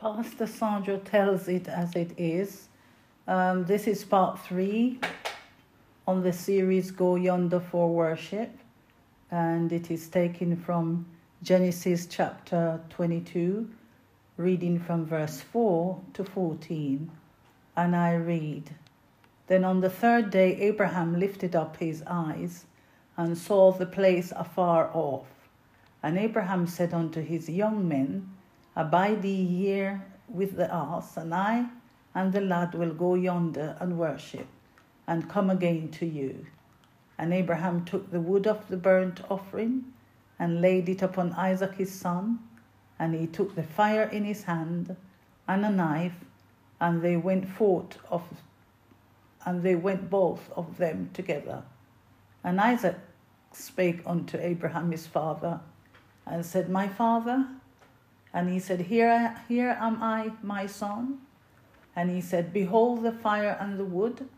Pastor Sandra tells it as it is. Um, this is part three on the series Go Yonder for Worship, and it is taken from Genesis chapter 22, reading from verse 4 to 14. And I read Then on the third day, Abraham lifted up his eyes and saw the place afar off. And Abraham said unto his young men, Abide ye here with the ass, and I and the lad will go yonder and worship, and come again to you. And Abraham took the wood of the burnt offering, and laid it upon Isaac his son, and he took the fire in his hand, and a knife, and they went forth of and they went both of them together. And Isaac spake unto Abraham his father, and said, My father, and he said, Here, here am I, my son. And he said, Behold the fire and the wood,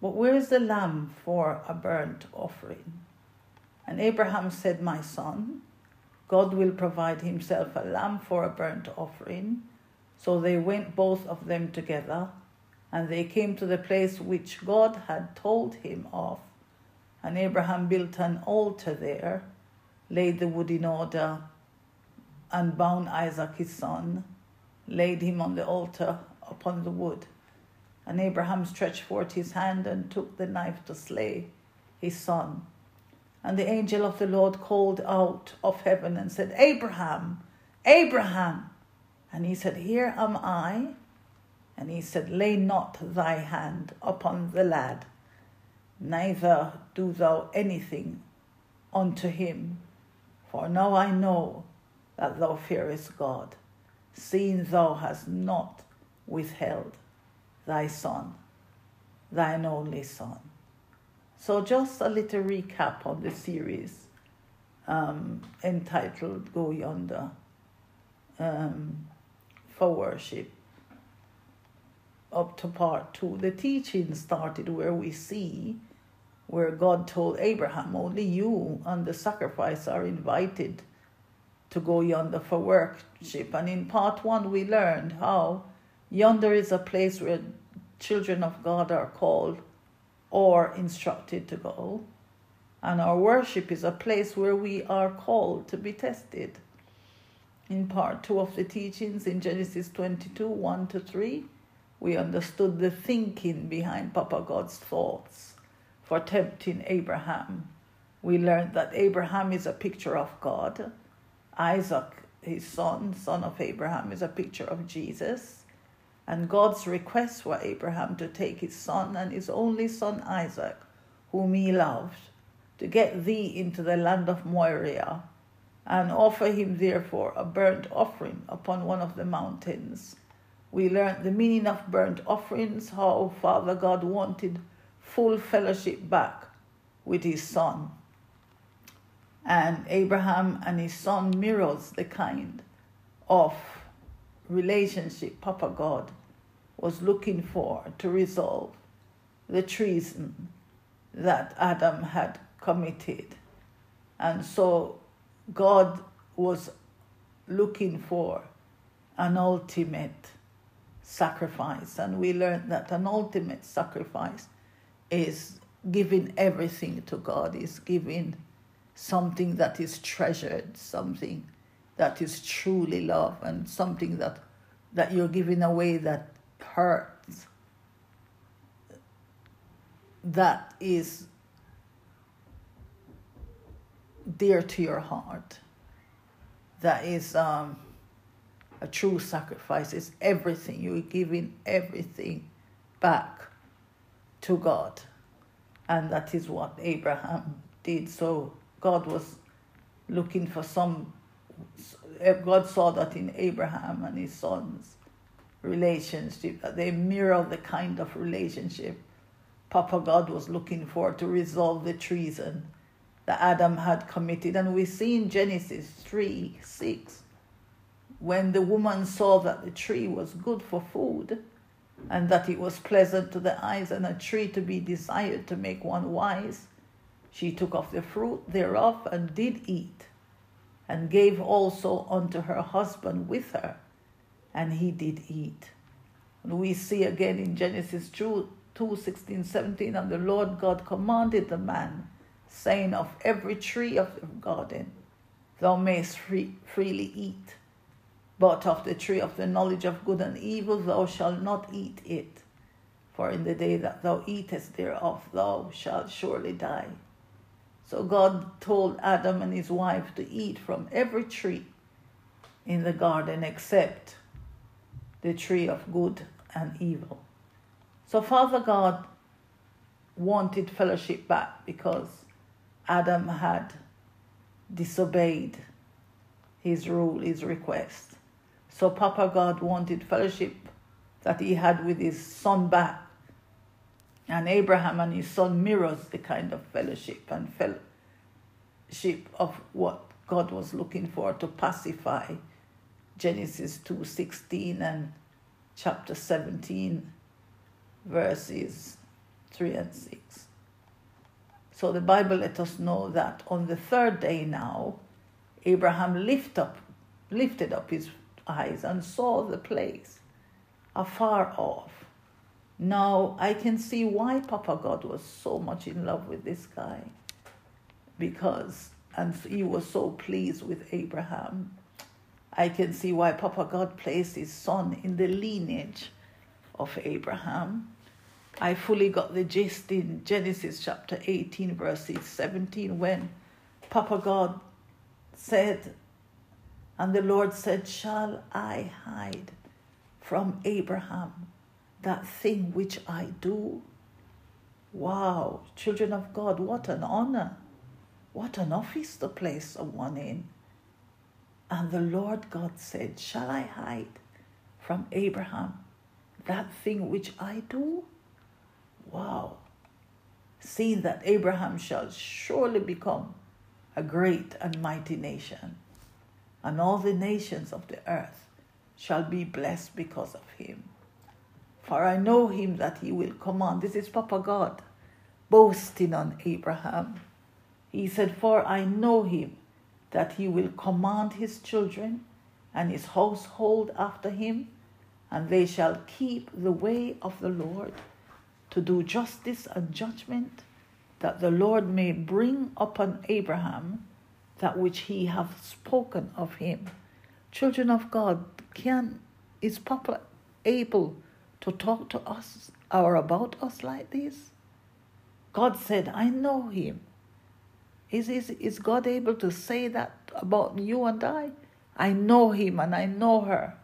but where is the lamb for a burnt offering? And Abraham said, My son, God will provide himself a lamb for a burnt offering. So they went both of them together, and they came to the place which God had told him of. And Abraham built an altar there, laid the wood in order, and bound Isaac his son, laid him on the altar upon the wood. And Abraham stretched forth his hand and took the knife to slay his son. And the angel of the Lord called out of heaven and said, Abraham, Abraham. And he said, Here am I. And he said, Lay not thy hand upon the lad, neither do thou anything unto him. For now I know that thou fearest God, seeing thou hast not withheld thy son, thine only son. So, just a little recap on the series um, entitled Go Yonder um, for Worship. Up to part two, the teaching started where we see where God told Abraham, Only you and the sacrifice are invited to go yonder for worship. And in part one, we learned how yonder is a place where children of God are called or instructed to go. And our worship is a place where we are called to be tested. In part two of the teachings in Genesis 22 1 to 3, we understood the thinking behind Papa God's thoughts for tempting Abraham. We learned that Abraham is a picture of God Isaac, his son, son of Abraham, is a picture of Jesus. And God's request for Abraham to take his son and his only son Isaac, whom he loved, to get thee into the land of Moriah, and offer him therefore a burnt offering upon one of the mountains. We learned the meaning of burnt offerings, how Father God wanted full fellowship back with his son. And Abraham and his son mirrors the kind of relationship Papa God was looking for to resolve the treason that Adam had committed. And so God was looking for an ultimate sacrifice. And we learned that an ultimate sacrifice is giving everything to God, is giving something that is treasured, something that is truly love, and something that that you're giving away that hurts. That is dear to your heart. That is um, a true sacrifice. It's everything. You're giving everything back to God. And that is what Abraham did. So God was looking for some, God saw that in Abraham and his sons' relationship, that they mirror the kind of relationship Papa God was looking for to resolve the treason that Adam had committed. And we see in Genesis 3 6, when the woman saw that the tree was good for food and that it was pleasant to the eyes and a tree to be desired to make one wise she took of the fruit thereof and did eat, and gave also unto her husband with her, and he did eat. And we see again in Genesis 2, 2 16, 17, and the Lord God commanded the man, saying, Of every tree of the garden thou mayst free, freely eat, but of the tree of the knowledge of good and evil thou shalt not eat it. For in the day that thou eatest thereof, thou shalt surely die. So God told Adam and his wife to eat from every tree in the garden except the tree of good and evil. So Father God wanted fellowship back because Adam had disobeyed his rule, his request. So Papa God wanted fellowship that he had with his son back. And Abraham and his son mirrors the kind of fellowship and fellowship of what God was looking for to pacify Genesis 2:16 and chapter 17 verses 3 and 6. So the Bible let us know that on the third day now Abraham lift up lifted up his eyes and saw the place afar off. Now I can see why Papa God was so much in love with this guy. Because and he was so pleased with Abraham I can see why Papa God placed his son in the lineage of Abraham. I fully got the gist in Genesis chapter 18, verses 17, when Papa God said, And the Lord said, Shall I hide from Abraham that thing which I do? Wow, children of God, what an honor! What an office to place someone in. And the Lord God said, Shall I hide from Abraham that thing which I do? Wow. Seeing that Abraham shall surely become a great and mighty nation, and all the nations of the earth shall be blessed because of him. For I know him that he will command. This is Papa God boasting on Abraham. He said, For I know him that he will command his children and his household after him, and they shall keep the way of the Lord to do justice and judgment, that the Lord may bring upon Abraham that which he hath spoken of him. Children of God, can is Papa able to talk to us or about us like this? God said, I know him. Is, is, is God able to say that about you and I? I know him and I know her,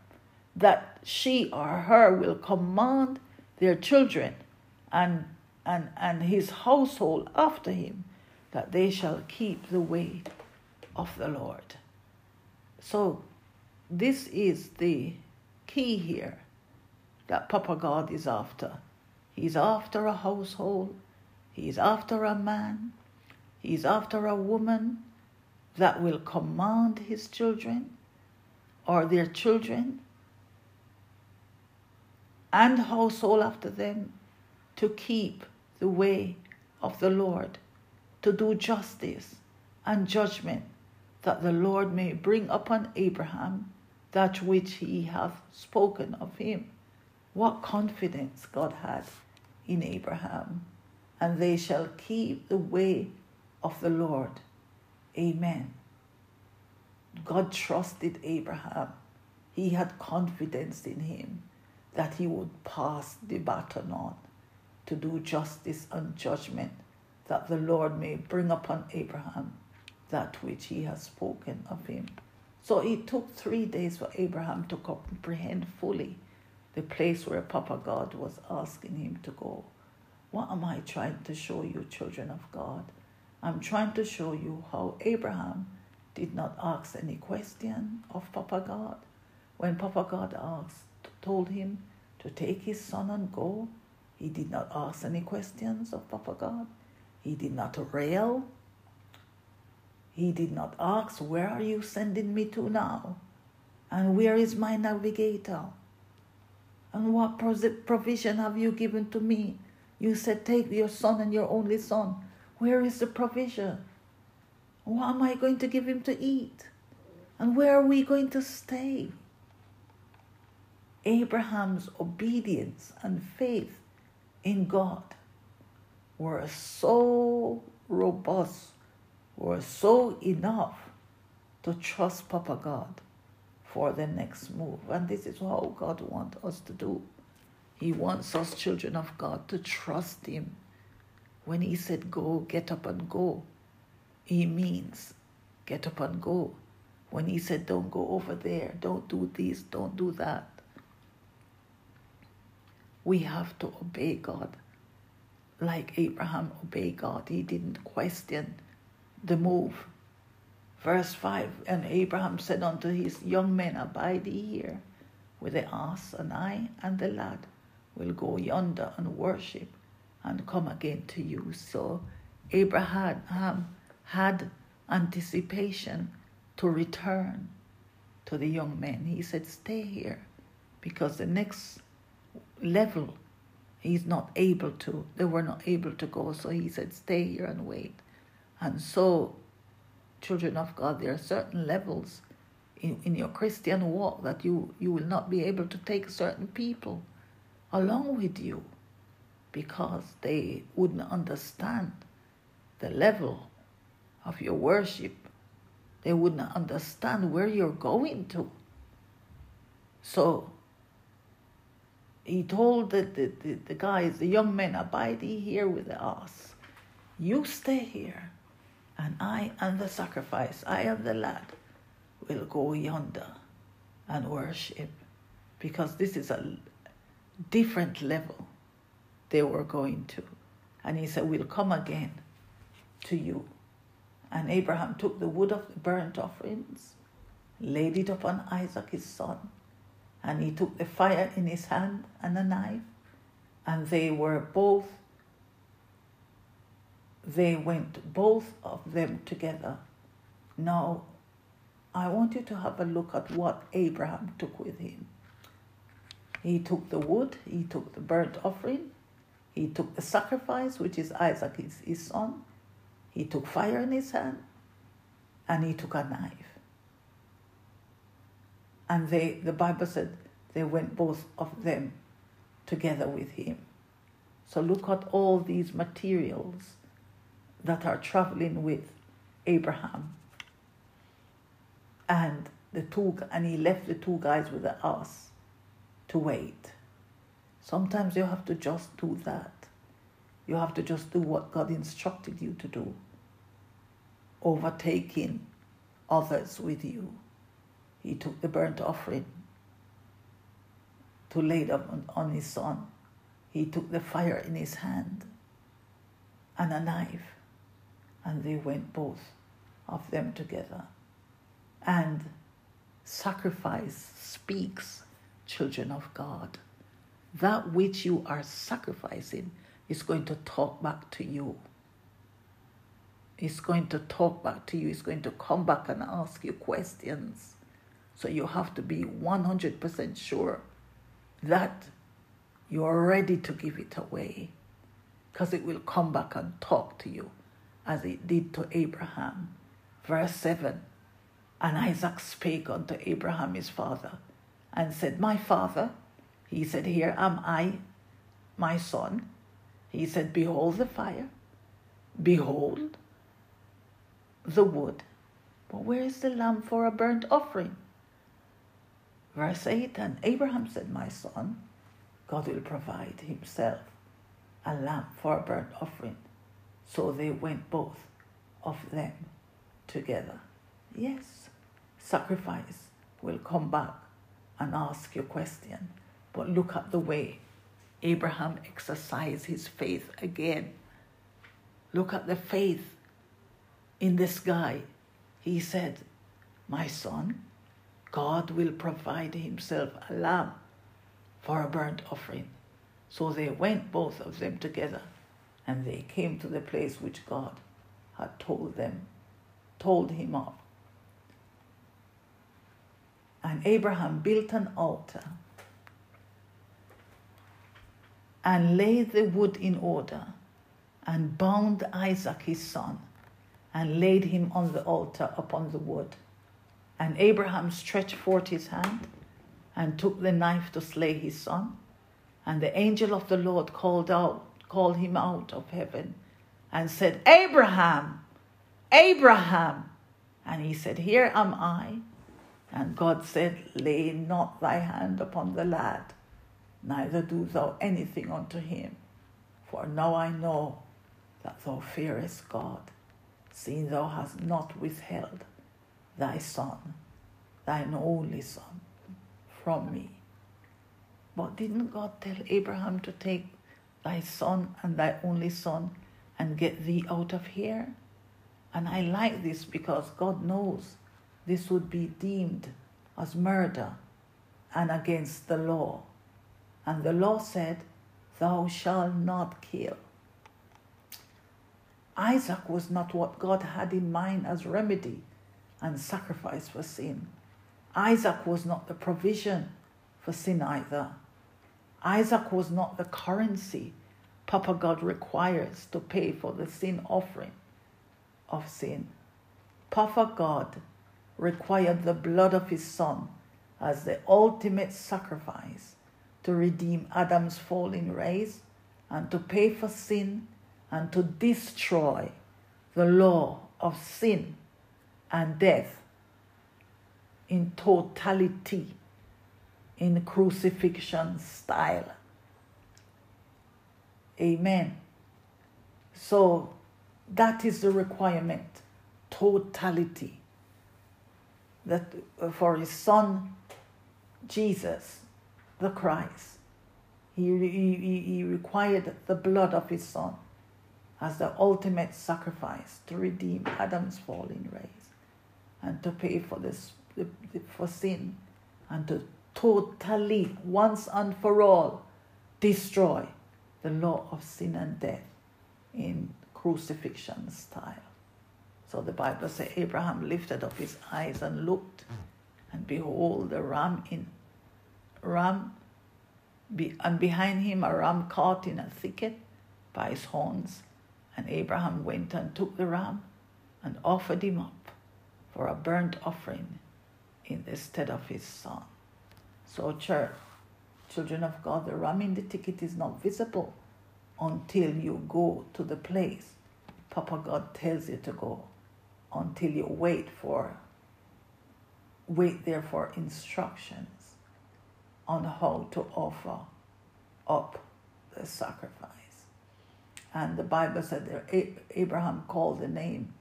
that she or her will command their children and, and, and his household after him, that they shall keep the way of the Lord. So, this is the key here that Papa God is after. He's after a household, he's after a man, He's after a woman that will command his children or their children and household after them to keep the way of the Lord, to do justice and judgment, that the Lord may bring upon Abraham that which he hath spoken of him. What confidence God had in Abraham. And they shall keep the way of the Lord. Amen. God trusted Abraham. He had confidence in him that he would pass the baton on to do justice and judgment, that the Lord may bring upon Abraham that which he has spoken of him. So it took three days for Abraham to comprehend fully the place where Papa God was asking him to go. What am I trying to show you, children of God? I'm trying to show you how Abraham did not ask any question of Papa God. When Papa God asked, told him to take his son and go, he did not ask any questions of Papa God. He did not rail. He did not ask, Where are you sending me to now? And where is my navigator? And what provision have you given to me? You said, Take your son and your only son where is the provision? What am I going to give him to eat? And where are we going to stay? Abraham's obedience and faith in God were so robust, were so enough to trust Papa God for the next move. And this is how God wants us to do. He wants us, children of God, to trust Him. When He said, Go, get up and go, He means get up and go. When He said, Don't go over there, don't do this, don't do that, we have to obey God. Like Abraham obeyed God, he didn't question the move. Verse 5 And Abraham said unto his young men, Abide here with the ass, and I and the lad will go yonder and worship and come again to you. So Abraham had anticipation to return to the young men. He said, Stay here because the next level he's not able to, they were not able to go. So he said, Stay here and wait. And so, children of God, there are certain levels in, in your Christian walk that you, you will not be able to take certain people along with you because they wouldn't understand the level of your worship. They wouldn't understand where you're going to. So he told the, the, the, the guys, the young men, abide here with us. You stay here, and I and the sacrifice, I and the lad, will go yonder and worship. Because this is a different level they were going to. And he said, We'll come again to you. And Abraham took the wood of the burnt offerings, laid it upon Isaac his son, and he took the fire in his hand and a knife, and they were both, they went both of them together. Now, I want you to have a look at what Abraham took with him. He took the wood, he took the burnt offering, he took the sacrifice, which is Isaac, his, his son, he took fire in his hand, and he took a knife. And they, the Bible said, they went both of them together with him. So look at all these materials that are traveling with Abraham. And the two and he left the two guys with the ass to wait. Sometimes you have to just do that. You have to just do what God instructed you to do, overtaking others with you. He took the burnt offering to lay them on, on his son. He took the fire in his hand and a knife, and they went both of them together. And sacrifice speaks children of God. That which you are sacrificing is going to talk back to you. It's going to talk back to you. It's going to come back and ask you questions. So you have to be 100% sure that you are ready to give it away because it will come back and talk to you as it did to Abraham. Verse 7 And Isaac spake unto Abraham his father and said, My father, he said, Here am I, my son. He said, Behold the fire, behold the wood. But where is the lamb for a burnt offering? Verse 8 And Abraham said, My son, God will provide himself a lamb for a burnt offering. So they went both of them together. Yes, sacrifice will come back and ask your question. But look at the way Abraham exercised his faith again. Look at the faith in this guy. He said, My son, God will provide himself a lamb for a burnt offering. So they went both of them together and they came to the place which God had told them, told him of. And Abraham built an altar and laid the wood in order and bound Isaac his son and laid him on the altar upon the wood. And Abraham stretched forth his hand and took the knife to slay his son. And the angel of the Lord called out, called him out of heaven and said, Abraham, Abraham. And he said, Here am I. And God said, Lay not thy hand upon the lad, neither do thou anything unto him. For now I know that thou fearest God, seeing thou hast not withheld thy son, thine only son, from me. But didn't God tell Abraham to take thy son and thy only son and get thee out of here? And I like this because God knows this would be deemed as murder and against the law. And the law said, Thou shalt not kill. Isaac was not what God had in mind as remedy and sacrifice for sin. Isaac was not the provision for sin either. Isaac was not the currency Papa God requires to pay for the sin offering of sin. Papa God required the blood of his son as the ultimate sacrifice to redeem Adam's fallen race and to pay for sin and to destroy the law of sin and death in totality in crucifixion style. Amen. So that is the requirement totality. That uh, for his son Jesus, the Christ, he, he, he required the blood of his son as the ultimate sacrifice to redeem Adam's fallen race and to pay for this for sin and to totally once and for all destroy the law of sin and death in crucifixion style. So the Bible says Abraham lifted up his eyes and looked, and behold, the ram in ram, be, and behind him a ram caught in a thicket by his horns. And Abraham went and took the ram and offered him up for a burnt offering in the stead of his son. So, church, children of God, the ram in the ticket is not visible until you go to the place Papa God tells you to go, until you wait for, wait there for instructions on how to offer up the sacrifice. And the Bible said that Abraham called the name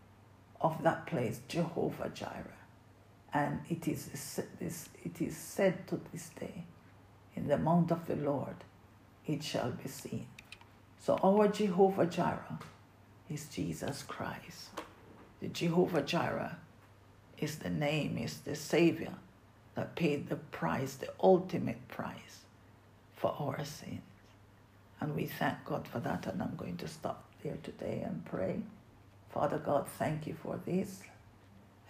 of that place Jehovah Jireh. And it is, it is said to this day, in the mount of the Lord it shall be seen. So our Jehovah Jireh is Jesus Christ. The Jehovah Jireh is the name, is the Savior that paid the price, the ultimate price for our sins. And we thank God for that. And I'm going to stop there today and pray. Father God, thank you for this.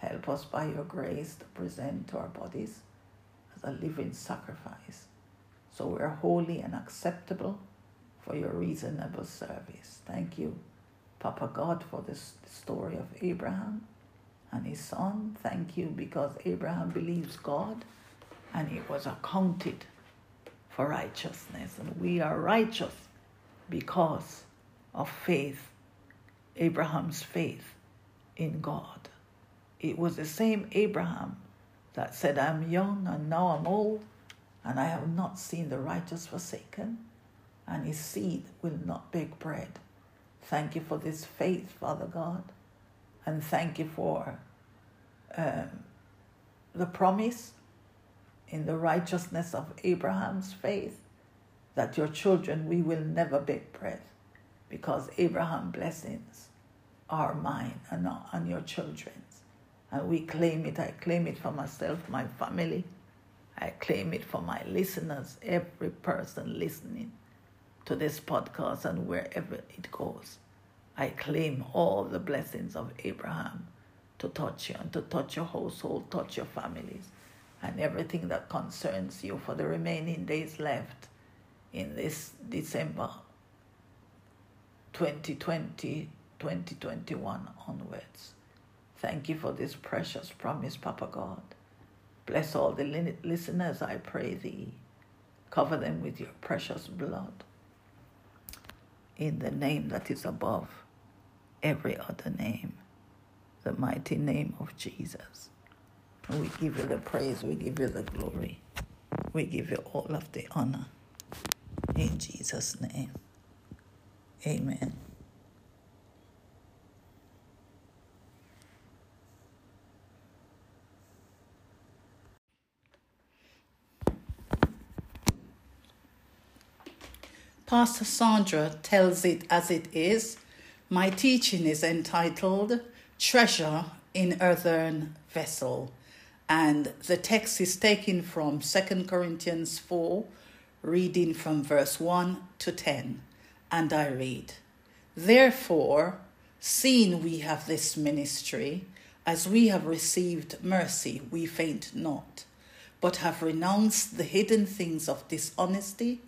Help us by your grace to present our bodies as a living sacrifice. So we're holy and acceptable for your reasonable service. Thank you, Papa God, for this story of Abraham and his son. Thank you because Abraham believes God and it was accounted for righteousness. And we are righteous because of faith, Abraham's faith in God. It was the same Abraham that said, I'm young and now I'm old, and I have not seen the righteous forsaken, and his seed will not beg bread. Thank you for this faith, Father God, and thank you for um, the promise in the righteousness of Abraham's faith that your children, we will never beg bread because Abraham blessings are mine and, not and your children. And we claim it. I claim it for myself, my family. I claim it for my listeners, every person listening to this podcast and wherever it goes. I claim all the blessings of Abraham to touch you and to touch your household, touch your families, and everything that concerns you for the remaining days left in this December 2020 2021 onwards. Thank you for this precious promise, Papa God. Bless all the listeners, I pray thee. Cover them with your precious blood. In the name that is above every other name, the mighty name of Jesus. We give you the praise, we give you the glory, we give you all of the honor. In Jesus' name. Amen. Pastor Sandra tells it as it is. My teaching is entitled Treasure in Earthen Vessel, and the text is taken from 2 Corinthians 4, reading from verse 1 to 10. And I read Therefore, seeing we have this ministry, as we have received mercy, we faint not, but have renounced the hidden things of dishonesty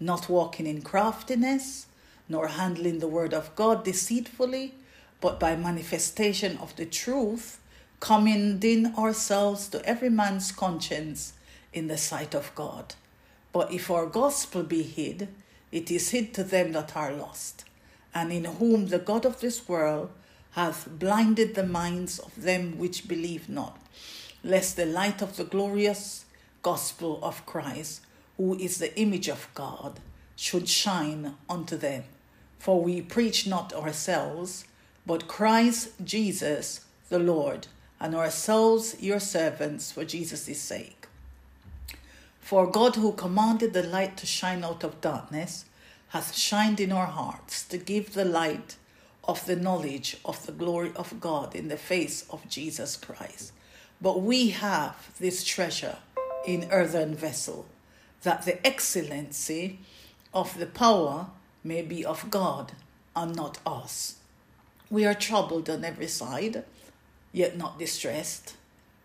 not walking in craftiness, nor handling the word of God deceitfully, but by manifestation of the truth, commending ourselves to every man's conscience in the sight of God. But if our gospel be hid, it is hid to them that are lost, and in whom the God of this world hath blinded the minds of them which believe not, lest the light of the glorious gospel of Christ who is the image of God, should shine unto them. For we preach not ourselves, but Christ Jesus the Lord, and ourselves your servants for Jesus' sake. For God, who commanded the light to shine out of darkness, hath shined in our hearts to give the light of the knowledge of the glory of God in the face of Jesus Christ. But we have this treasure in earthen vessel that the excellency of the power may be of God and not us. We are troubled on every side, yet not distressed.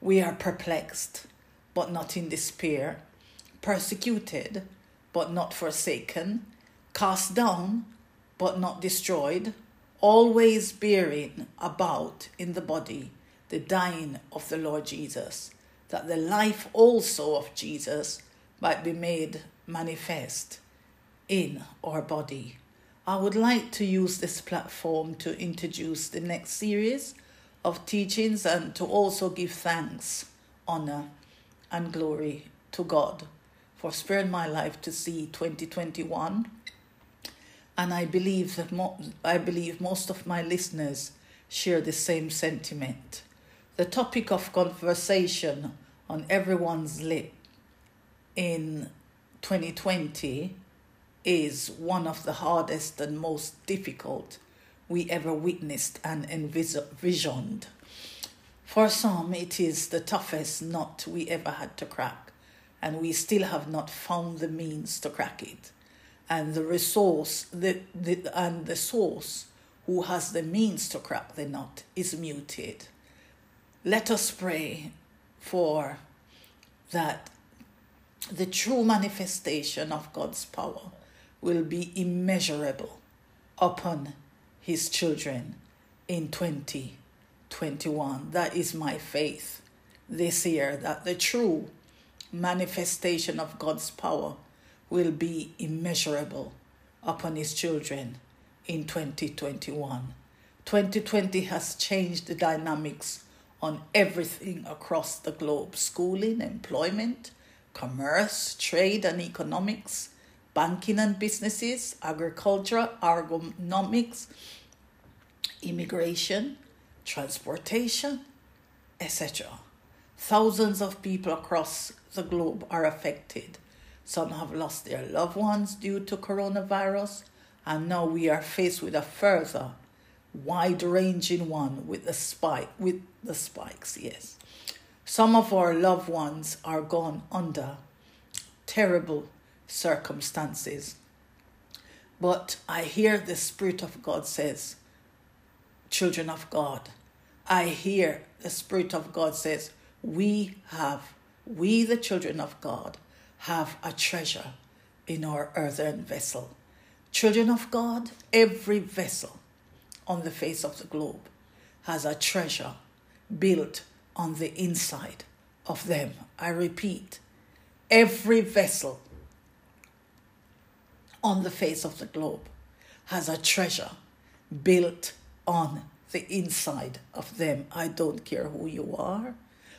We are perplexed, but not in despair, persecuted, but not forsaken, cast down, but not destroyed, always bearing about in the body the dying of the Lord Jesus, that the life also of Jesus might be made manifest in our body. I would like to use this platform to introduce the next series of teachings and to also give thanks, honor, and glory to God for sparing my life to see 2021. And I believe that mo- I believe most of my listeners share the same sentiment. The topic of conversation on everyone's lip in 2020 is one of the hardest and most difficult we ever witnessed and envisioned. For some, it is the toughest nut we ever had to crack, and we still have not found the means to crack it. And the resource, the, the, and the source who has the means to crack the nut is muted. Let us pray for that the true manifestation of God's power will be immeasurable upon his children in 2021. That is my faith this year that the true manifestation of God's power will be immeasurable upon his children in 2021. 2020 has changed the dynamics on everything across the globe schooling, employment, commerce, trade and economics, banking and businesses, agriculture, ergonomics, immigration, transportation, etc. Thousands of people across the globe are affected. Some have lost their loved ones due to coronavirus, and now we are faced with a further wide-ranging one with the spike with the spikes, yes. Some of our loved ones are gone under terrible circumstances. But I hear the Spirit of God says, children of God, I hear the Spirit of God says, we have, we the children of God, have a treasure in our earthen vessel. Children of God, every vessel on the face of the globe has a treasure built on the inside of them. I repeat, every vessel on the face of the globe has a treasure built on the inside of them. I don't care who you are.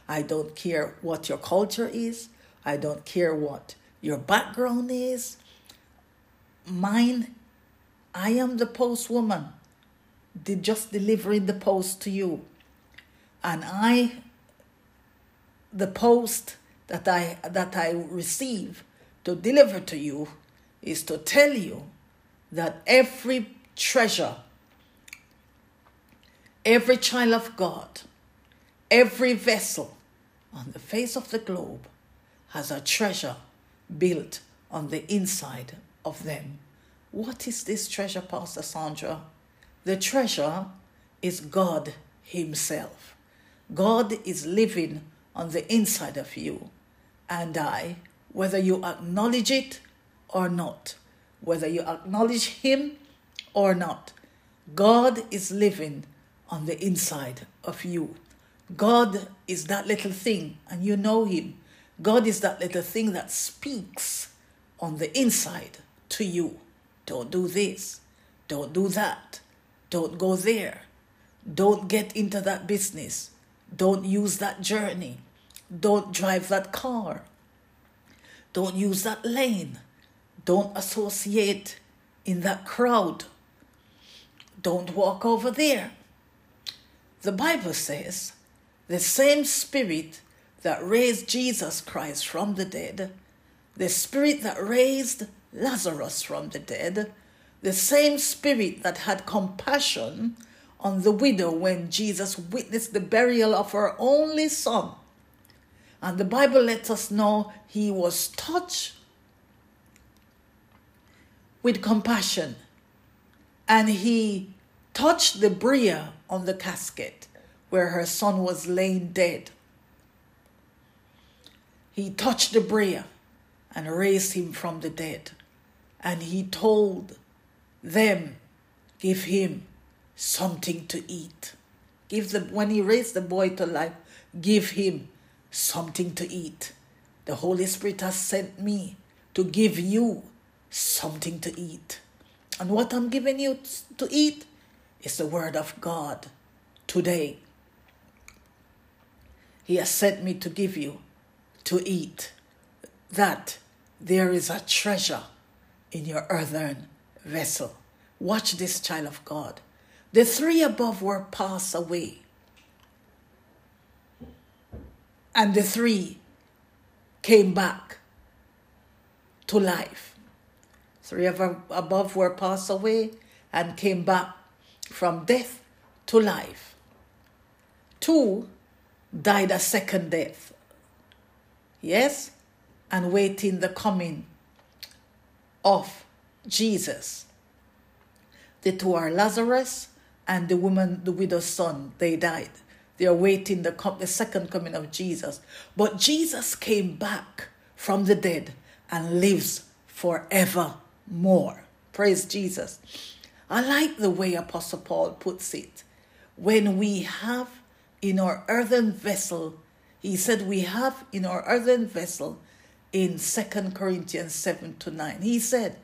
I don't care what your culture is. I don't care what your background is. Mine, I am the postwoman, just delivering the post to you. And I, the post that I that I receive to deliver to you is to tell you that every treasure, every child of God, every vessel on the face of the globe has a treasure built on the inside of them. What is this treasure, Pastor Sandra? The treasure is God Himself. God is living on the inside of you and I, whether you acknowledge it or not, whether you acknowledge Him or not. God is living on the inside of you. God is that little thing, and you know Him. God is that little thing that speaks on the inside to you. Don't do this. Don't do that. Don't go there. Don't get into that business. Don't use that journey. Don't drive that car. Don't use that lane. Don't associate in that crowd. Don't walk over there. The Bible says the same spirit that raised Jesus Christ from the dead, the spirit that raised Lazarus from the dead, the same spirit that had compassion on the widow when Jesus witnessed the burial of her only son. And the Bible lets us know he was touched with compassion and he touched the briar on the casket where her son was laying dead. He touched the briar and raised him from the dead. And he told them, Give him something to eat. Give the when he raised the boy to life, give him something to eat. The Holy Spirit has sent me to give you something to eat. And what I'm giving you to eat is the Word of God today. He has sent me to give you to eat that there is a treasure in your earthen vessel. Watch this, child of God. The three above were passed away, and the three came back to life. Three of above were passed away and came back from death to life. Two died a second death. Yes? And waiting the coming of Jesus. The two are Lazarus and the woman, the widow's son, they died. They are waiting the, the second coming of Jesus. But Jesus came back from the dead and lives forevermore. Praise Jesus. I like the way Apostle Paul puts it. When we have in our earthen vessel, he said we have in our earthen vessel in Second Corinthians 7 to 9. He said,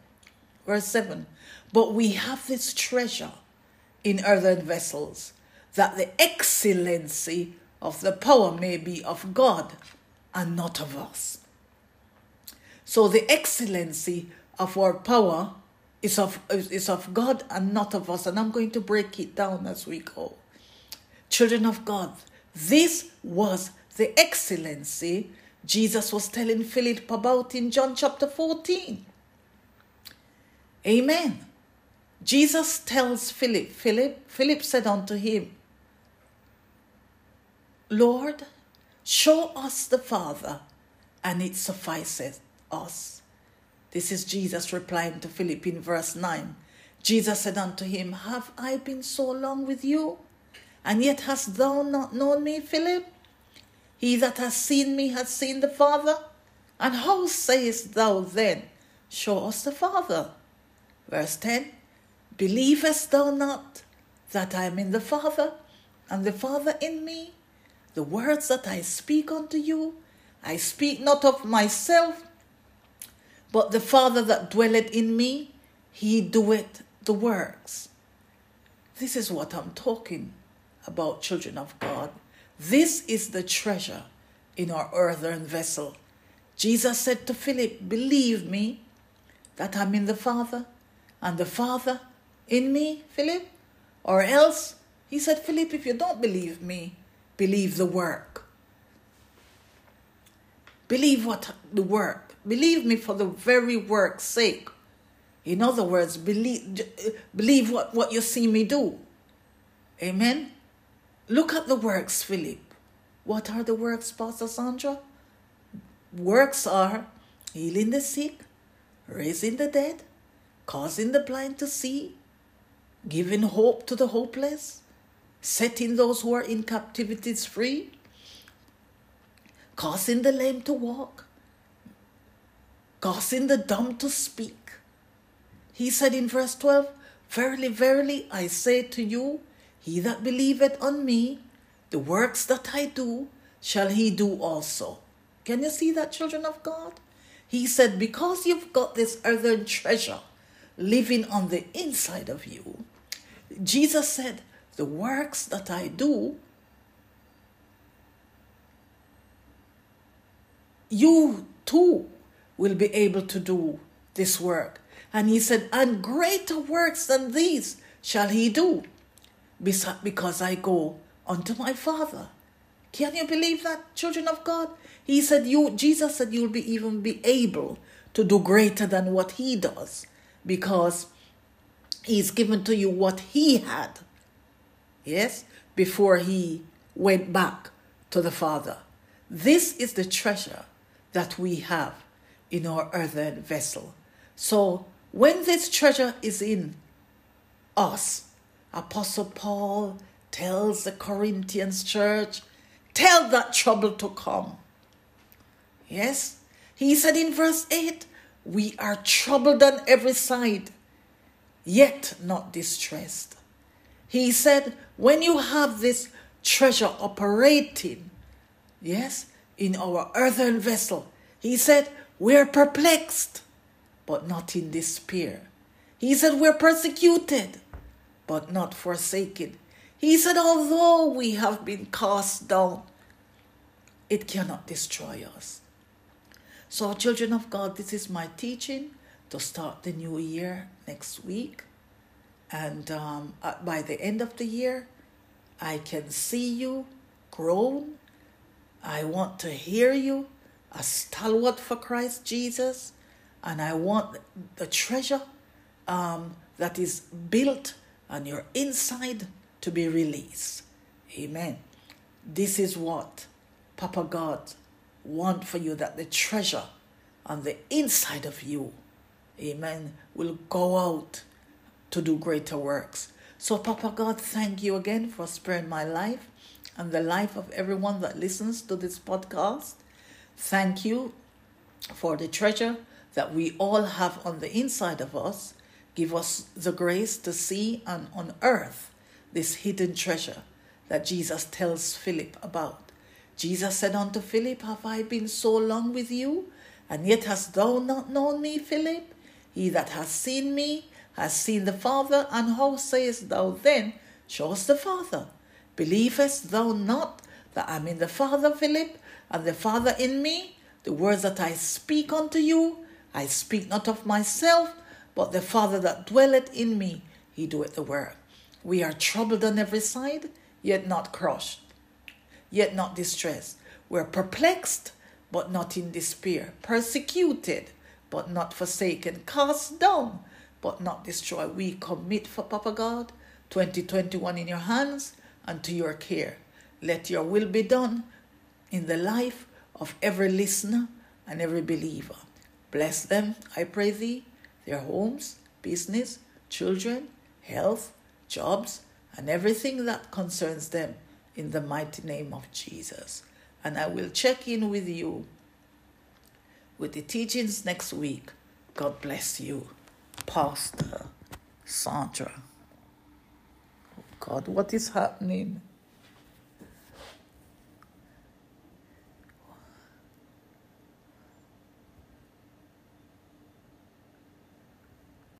verse 7, but we have this treasure in earthen vessels, that the excellency of the power may be of God and not of us. So the excellency of our power is of, is of God and not of us. And I'm going to break it down as we go. Children of God, this was the excellency Jesus was telling Philip about in John chapter 14. Amen. Jesus tells Philip, Philip, Philip said unto him, Lord, show us the Father, and it sufficeth us. This is Jesus replying to Philip in verse 9. Jesus said unto him, Have I been so long with you? And yet hast thou not known me, Philip? He that has seen me has seen the Father. And how sayest thou then, Show us the Father? Verse 10 Believest thou not that I am in the Father, and the Father in me? The words that I speak unto you, I speak not of myself, but the Father that dwelleth in me, he doeth the works. This is what I'm talking about, children of God. This is the treasure in our earthen vessel. Jesus said to Philip, Believe me that I'm in the Father, and the Father in me, Philip. Or else, he said, Philip, if you don't believe me, believe the work. Believe what the work. Believe me for the very work's sake. In other words, believe, believe what, what you see me do. Amen. Look at the works, Philip. What are the works, Pastor Sandra? Works are healing the sick, raising the dead, causing the blind to see, giving hope to the hopeless, setting those who are in captivities free, causing the lame to walk, causing the dumb to speak. He said in verse 12, Verily, verily, I say to you, he that believeth on me, the works that I do, shall he do also. Can you see that, children of God? He said, Because you've got this earthen treasure living on the inside of you, Jesus said, The works that I do, you too will be able to do this work. And he said, And greater works than these shall he do because I go unto my Father. Can you believe that, children of God? He said, "You." Jesus said, "You'll be even be able to do greater than what He does, because He's given to you what He had." Yes, before He went back to the Father. This is the treasure that we have in our earthen vessel. So when this treasure is in us, Apostle Paul tells the Corinthians church, tell that trouble to come. Yes, he said in verse 8, we are troubled on every side, yet not distressed. He said, when you have this treasure operating, yes, in our earthen vessel, he said, we're perplexed, but not in despair. He said, we're persecuted, but not forsaken. He said, although we have been cast down, it cannot destroy us. So, children of God, this is my teaching to start the new year next week. And um, by the end of the year, I can see you grown. I want to hear you, a stalwart for Christ Jesus. And I want the treasure um, that is built on your inside to be released. Amen. This is what Papa God want for you that the treasure on the inside of you, amen, will go out to do greater works. So, Papa God, thank you again for sparing my life and the life of everyone that listens to this podcast. Thank you for the treasure that we all have on the inside of us Give us the grace to see and unearth this hidden treasure that Jesus tells Philip about. Jesus said unto Philip, Have I been so long with you, and yet hast thou not known me, Philip? He that hath seen me has seen the Father, and how sayest thou then, Show us the Father? Believest thou not that I am in the Father, Philip, and the Father in me? The words that I speak unto you, I speak not of myself, but the Father that dwelleth in me, he doeth the work. We are troubled on every side, yet not crushed, yet not distressed. We're perplexed, but not in despair, persecuted, but not forsaken, cast down, but not destroyed. We commit for Papa God 2021 in your hands and to your care. Let your will be done in the life of every listener and every believer. Bless them, I pray thee their homes, business, children, health, jobs, and everything that concerns them in the mighty name of Jesus. And I will check in with you with the teachings next week. God bless you, Pastor Sandra. Oh God, what is happening?